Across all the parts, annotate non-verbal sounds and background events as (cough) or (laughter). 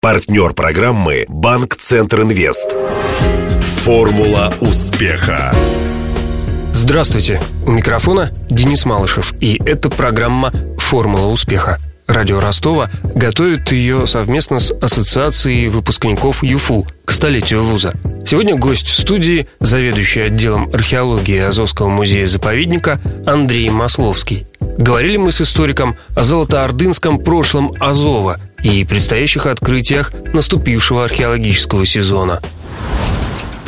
Партнер программы «Банк Центр Инвест». Формула успеха. Здравствуйте. У микрофона Денис Малышев. И это программа «Формула успеха». Радио Ростова готовит ее совместно с Ассоциацией выпускников ЮФУ к столетию вуза. Сегодня гость студии, заведующий отделом археологии Азовского музея-заповедника Андрей Масловский. Говорили мы с историком о золотоордынском прошлом Азова и предстоящих открытиях наступившего археологического сезона –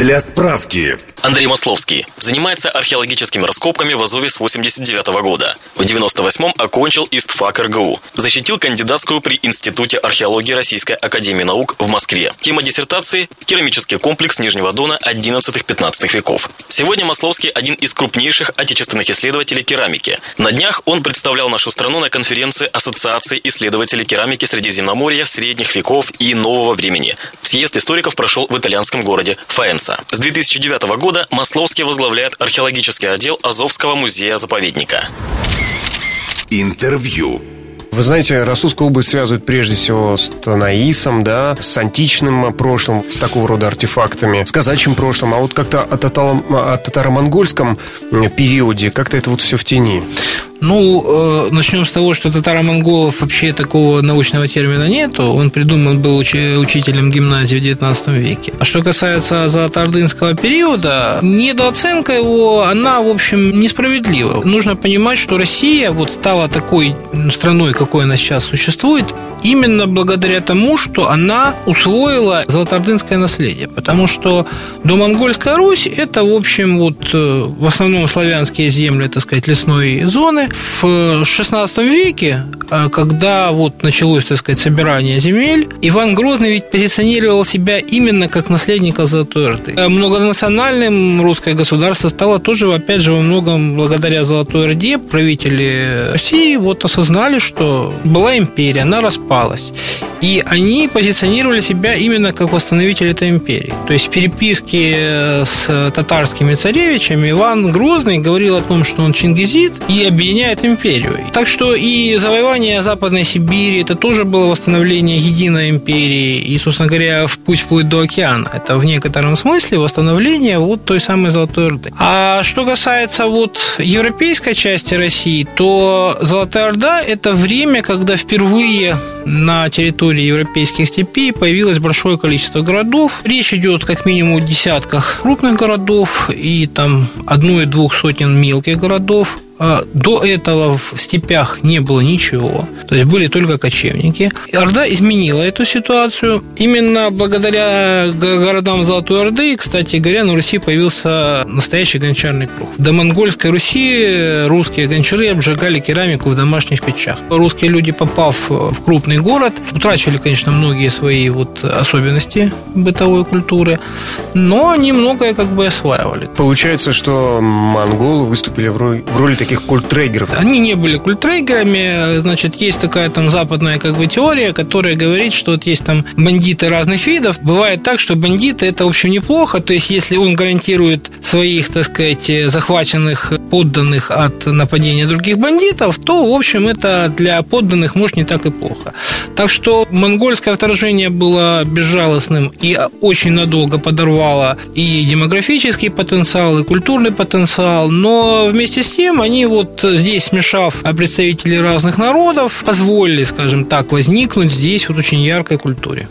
для справки. Андрей Масловский занимается археологическими раскопками в Азове с 89 -го года. В 98-м окончил ИСТФАК РГУ. Защитил кандидатскую при Институте археологии Российской Академии Наук в Москве. Тема диссертации – керамический комплекс Нижнего Дона 11-15 веков. Сегодня Масловский – один из крупнейших отечественных исследователей керамики. На днях он представлял нашу страну на конференции Ассоциации исследователей керамики Средиземноморья, Средних веков и Нового времени. Съезд историков прошел в итальянском городе. Франца. С 2009 года Масловский возглавляет археологический отдел Азовского музея-заповедника. Интервью. Вы знаете, Ростовскую область связывают прежде всего с Танаисом, да, с античным прошлым, с такого рода артефактами, с казачьим прошлым, а вот как-то о, татаро-монгольском периоде, как-то это вот все в тени. Ну, э, начнем с того, что татаро-монголов вообще такого научного термина нету. Он придуман был уч- учителем гимназии в 19 веке. А что касается золотоордынского периода, недооценка его, она, в общем, несправедлива. Нужно понимать, что Россия вот стала такой страной, какой она сейчас существует, именно благодаря тому, что она усвоила золотоордынское наследие. Потому что домонгольская Русь – это, в общем, вот э, в основном славянские земли, так сказать, лесной зоны. В XVI веке, э, когда вот началось, так сказать, собирание земель, Иван Грозный ведь позиционировал себя именно как наследника Золотой Орды. Э, многонациональным русское государство стало тоже, опять же, во многом благодаря Золотой Орде. Правители России вот осознали, что была империя, она распалась. И они позиционировали себя именно как восстановители этой империи. То есть в переписке с татарскими царевичами Иван Грозный говорил о том, что он чингизит и объединяет империю. Так что и завоевание Западной Сибири это тоже было восстановление единой империи и, собственно говоря, в путь вплоть до океана. Это в некотором смысле восстановление вот той самой Золотой Орды. А что касается вот европейской части России, то Золотая Орда – это время, когда впервые на территории европейских степей появилось большое количество городов. Речь идет как минимум о десятках крупных городов и там одной-двух сотен мелких городов. А, до этого в степях не было ничего, то есть были только кочевники. Орда изменила эту ситуацию. Именно благодаря городам Золотой Орды, кстати говоря, на Руси появился настоящий гончарный круг. До монгольской Руси русские гончары обжигали керамику в домашних печах. Русские люди, попав в крупный город, утрачивали, конечно, многие свои вот особенности бытовой культуры, но они многое как бы осваивали. Получается, что монголы выступили в роли таких таких культрейгеров? Они не были культрейгерами. Значит, есть такая там западная как бы теория, которая говорит, что вот есть там бандиты разных видов. Бывает так, что бандиты это, в общем, неплохо. То есть, если он гарантирует своих, так сказать, захваченных подданных от нападения других бандитов, то, в общем, это для подданных, может, не так и плохо. Так что монгольское вторжение было безжалостным и очень надолго подорвало и демографический потенциал, и культурный потенциал, но вместе с тем они вот здесь, смешав представителей разных народов, позволили, скажем так, возникнуть здесь вот очень яркой культуре.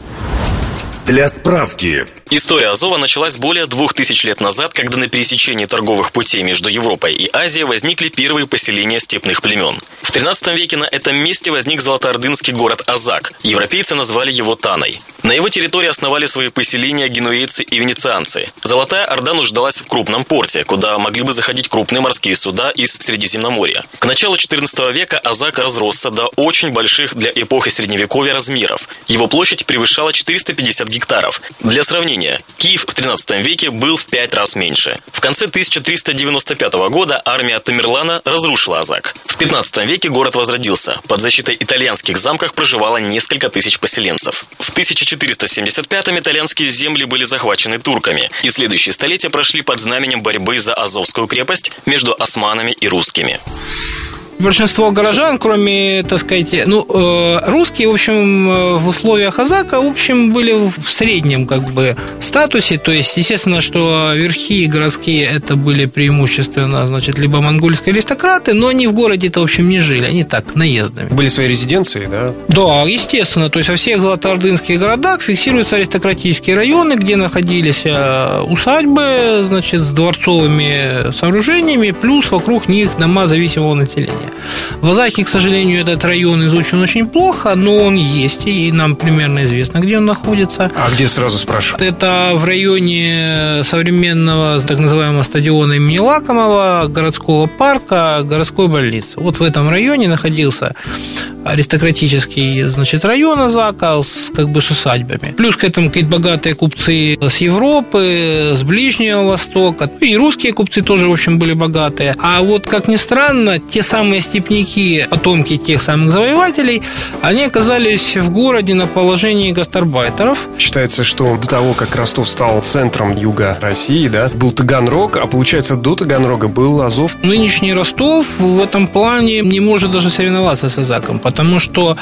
Для справки. История Азова началась более двух тысяч лет назад, когда на пересечении торговых путей между Европой и Азией возникли первые поселения степных племен. В 13 веке на этом месте возник золотоордынский город Азак. Европейцы назвали его Таной. На его территории основали свои поселения генуэйцы и венецианцы. Золотая Орда нуждалась в крупном порте, куда могли бы заходить крупные морские суда из Средиземноморья. К началу 14 века Азак разросся до очень больших для эпохи Средневековья размеров. Его площадь превышала 450 гектаров гектаров. Для сравнения, Киев в 13 веке был в пять раз меньше. В конце 1395 года армия Тамерлана разрушила Азак. В 15 веке город возродился. Под защитой итальянских замков проживало несколько тысяч поселенцев. В 1475-м итальянские земли были захвачены турками, и следующие столетия прошли под знаменем борьбы за Азовскую крепость между османами и русскими. Большинство горожан, кроме, так сказать, ну, э, русские, в общем, э, в условиях Азака, в общем, были в среднем, как бы, статусе. То есть, естественно, что верхи городские это были преимущественно, значит, либо монгольские аристократы, но они в городе-то, в общем, не жили, они так, наездами. Были свои резиденции, да? Да, естественно. То есть, во всех золотоордынских городах фиксируются аристократические районы, где находились э, усадьбы, значит, с дворцовыми сооружениями, плюс вокруг них дома зависимого населения. В Азахе, к сожалению, этот район изучен очень плохо, но он есть, и нам примерно известно, где он находится. А где сразу спрашиваю? Это в районе современного так называемого стадиона имени Лакомова, городского парка, городской больницы. Вот в этом районе находился аристократический, значит, район Азака с, как бы с усадьбами. Плюс к этому какие-то богатые купцы с Европы, с Ближнего Востока. И русские купцы тоже, в общем, были богатые. А вот, как ни странно, те самые степняки, потомки тех самых завоевателей, они оказались в городе на положении гастарбайтеров. Считается, что до того, как Ростов стал центром юга России, да, был Таганрог, а получается, до Таганрога был Азов. Нынешний Ростов в этом плане не может даже соревноваться с Азаком, потому что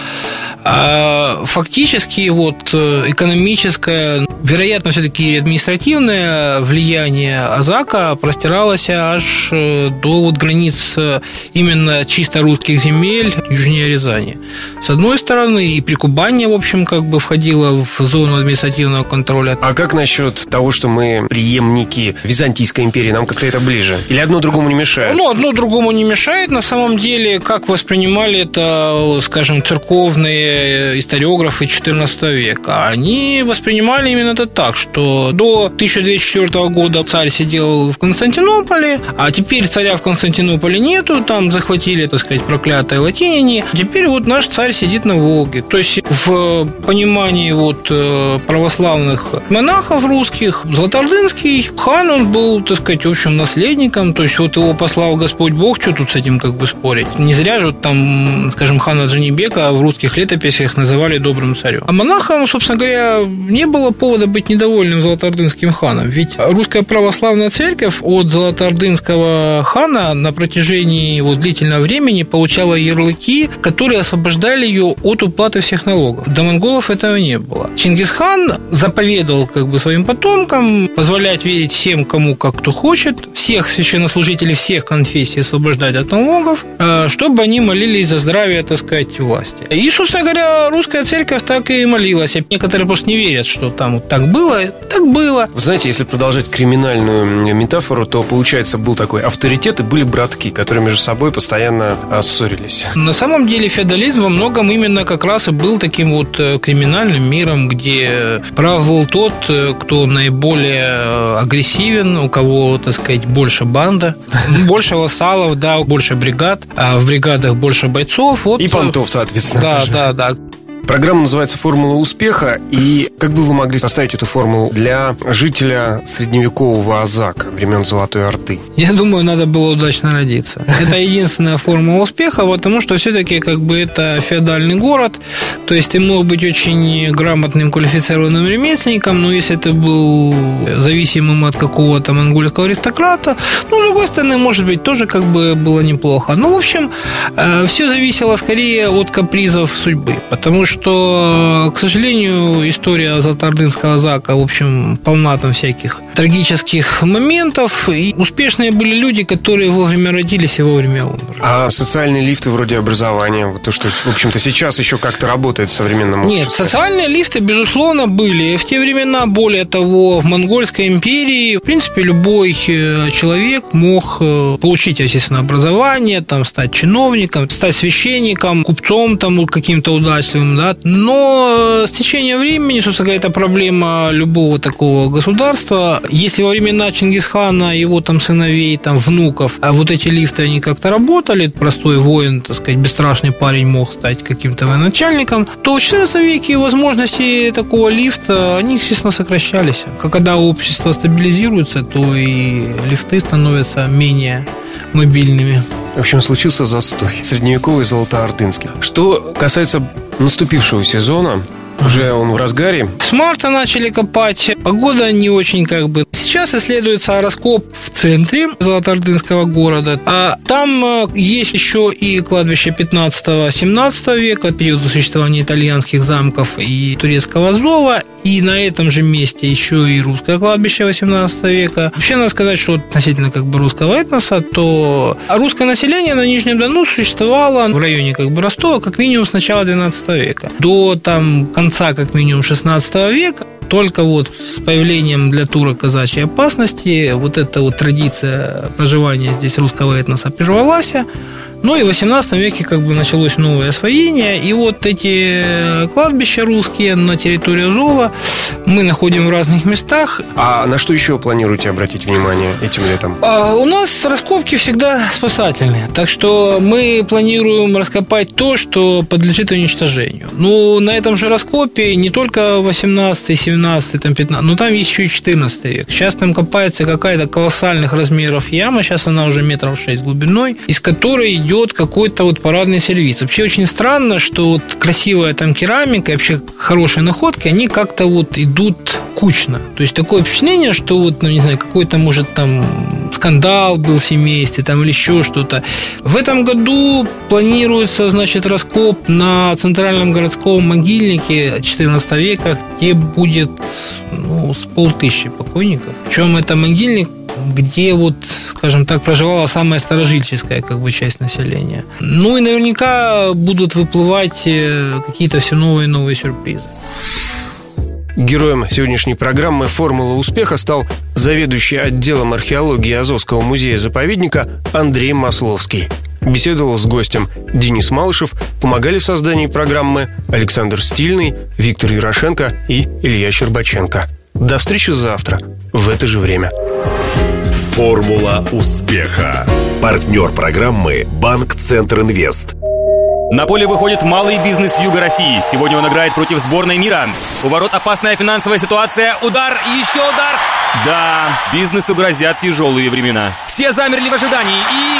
э, фактически вот э, экономическое, вероятно, все-таки административное влияние Азака простиралось аж э, до вот границ э, именно чисто русских земель южнее Рязани. С одной стороны, и Прикубание, в общем, как бы входило в зону административного контроля. А как насчет того, что мы преемники Византийской империи? Нам как-то это ближе? Или одно другому не мешает? Ну, одно другому не мешает. На самом деле, как воспринимали это, скажем, церковные историографы XIV века? Они воспринимали именно это так, что до 1204 года царь сидел в Константинополе, а теперь царя в Константинополе нету, там захватили, так сказать, проклятые латиняне. Теперь вот наш царь сидит на Волге. То есть в понимании вот э, православных монахов русских, Златоордынский хан, он был, так сказать, в общем, наследником, то есть вот его послал Господь Бог, что тут с этим как бы спорить? Не зря же вот там, скажем, хана Джанибека в русских летописях называли добрым царем. А монахам, собственно говоря, не было повода быть недовольным Золотоордынским ханом, ведь русская православная церковь от Золотоордынского хана на протяжении вот длительного времени получала ярлыки, которые освобождали ее от уплаты всех налогов. До монголов этого не было. Чингисхан заповедовал как бы своим потомкам позволять верить всем, кому как кто хочет, всех священнослужителей всех конфессий освобождать от налогов, э, чтобы они молились за здравие, так сказать, власти. И, собственно говоря, русская церковь так и молилась. Некоторые просто не верят, что там так было, так было. Вы знаете, если продолжать криминальную метафору, то, получается, был такой авторитет и были братки, которые между собой постоянно а, ссорились. На самом деле феодализм во многом именно как раз и был таким вот э, криминальным миром, где прав был тот, э, кто наиболее э, агрессивен, у кого, так сказать, больше банда, (laughs) больше вассалов, да, больше бригад, а в бригадах больше бойцов. Вот, И понтов, соответственно. Да, тоже. да, да. Программа называется «Формула успеха». И как бы вы могли составить эту формулу для жителя средневекового Азака времен Золотой Орды? Я думаю, надо было удачно родиться. (laughs) Это единственная формула успеха, потому что все-таки как бы это феодальный город, то есть ты мог быть очень грамотным, квалифицированным ремесленником, но если ты был зависимым от какого-то монгольского аристократа, ну, с другой стороны, может быть, тоже как бы было неплохо. Ну, в общем, все зависело скорее от капризов судьбы, потому что что, к сожалению, история Золотоордынского зака, в общем, полна там всяких трагических моментов. И успешные были люди, которые вовремя родились и вовремя умерли. А социальные лифты вроде образования, вот то, что, в общем-то, сейчас еще как-то работает в современном обществе? Нет, социальные лифты, безусловно, были. В те времена, более того, в Монгольской империи, в принципе, любой э, человек мог э, получить, естественно, образование, там, стать чиновником, стать священником, купцом там каким-то удачливым, да. Но с течением времени, собственно говоря, это проблема любого такого государства. Если во времена Чингисхана, его там сыновей, там внуков, а вот эти лифты, они как-то работали, простой воин, так сказать, бесстрашный парень мог стать каким-то военачальником, то в 14 веке возможности такого лифта, они, естественно, сокращались. Когда общество стабилизируется, то и лифты становятся менее мобильными. В общем, случился застой. Средневековый золотоордынский. Что касается наступившего сезона, Уже он в разгаре? С марта начали копать. Погода не очень как бы. Сейчас исследуется раскоп в центре Золотоордынского города. А там э, есть еще и кладбище 15-17 века, периода существования итальянских замков и турецкого зова. И на этом же месте еще и русское кладбище 18 века. Вообще, надо сказать, что относительно как бы русского этноса, то русское население на Нижнем Дону существовало в районе как бы Ростова как минимум с начала 12 века. До там конца как минимум 16 века только вот с появлением для турок казачьей опасности вот эта вот традиция проживания здесь русского этноса прервалась. Ну и в 18 веке как бы началось новое освоение, и вот эти кладбища русские на территории Зова мы находим в разных местах. А на что еще планируете обратить внимание этим летом? А у нас раскопки всегда спасательные, так что мы планируем раскопать то, что подлежит уничтожению. Ну, на этом же раскопе не только 18, 17, там 15, но там еще и 14 век. Сейчас там копается какая-то колоссальных размеров яма, сейчас она уже метров 6 глубиной, из которой идет какой-то вот парадный сервис. Вообще очень странно, что вот красивая там керамика, вообще хорошие находки, они как-то вот идут кучно. То есть такое впечатление, что вот, ну не знаю, какой-то может там скандал был в семействе там или еще что-то. В этом году планируется, значит, раскоп на центральном городском могильнике 14 века, где будет ну, с полтысячи покойников. Причем это могильник где вот, скажем так, проживала самая старожильческая как бы часть населения. Ну и наверняка будут выплывать э, какие-то все новые и новые сюрпризы. Героем сегодняшней программы «Формула успеха» стал заведующий отделом археологии Азовского музея-заповедника Андрей Масловский. Беседовал с гостем Денис Малышев, помогали в создании программы Александр Стильный, Виктор Ярошенко и Илья Щербаченко. До встречи завтра в это же время. Формула успеха. Партнер программы «Банк Центр Инвест». На поле выходит малый бизнес Юга России. Сегодня он играет против сборной мира. У ворот опасная финансовая ситуация. Удар, еще удар. Да, бизнесу грозят тяжелые времена. Все замерли в ожидании. И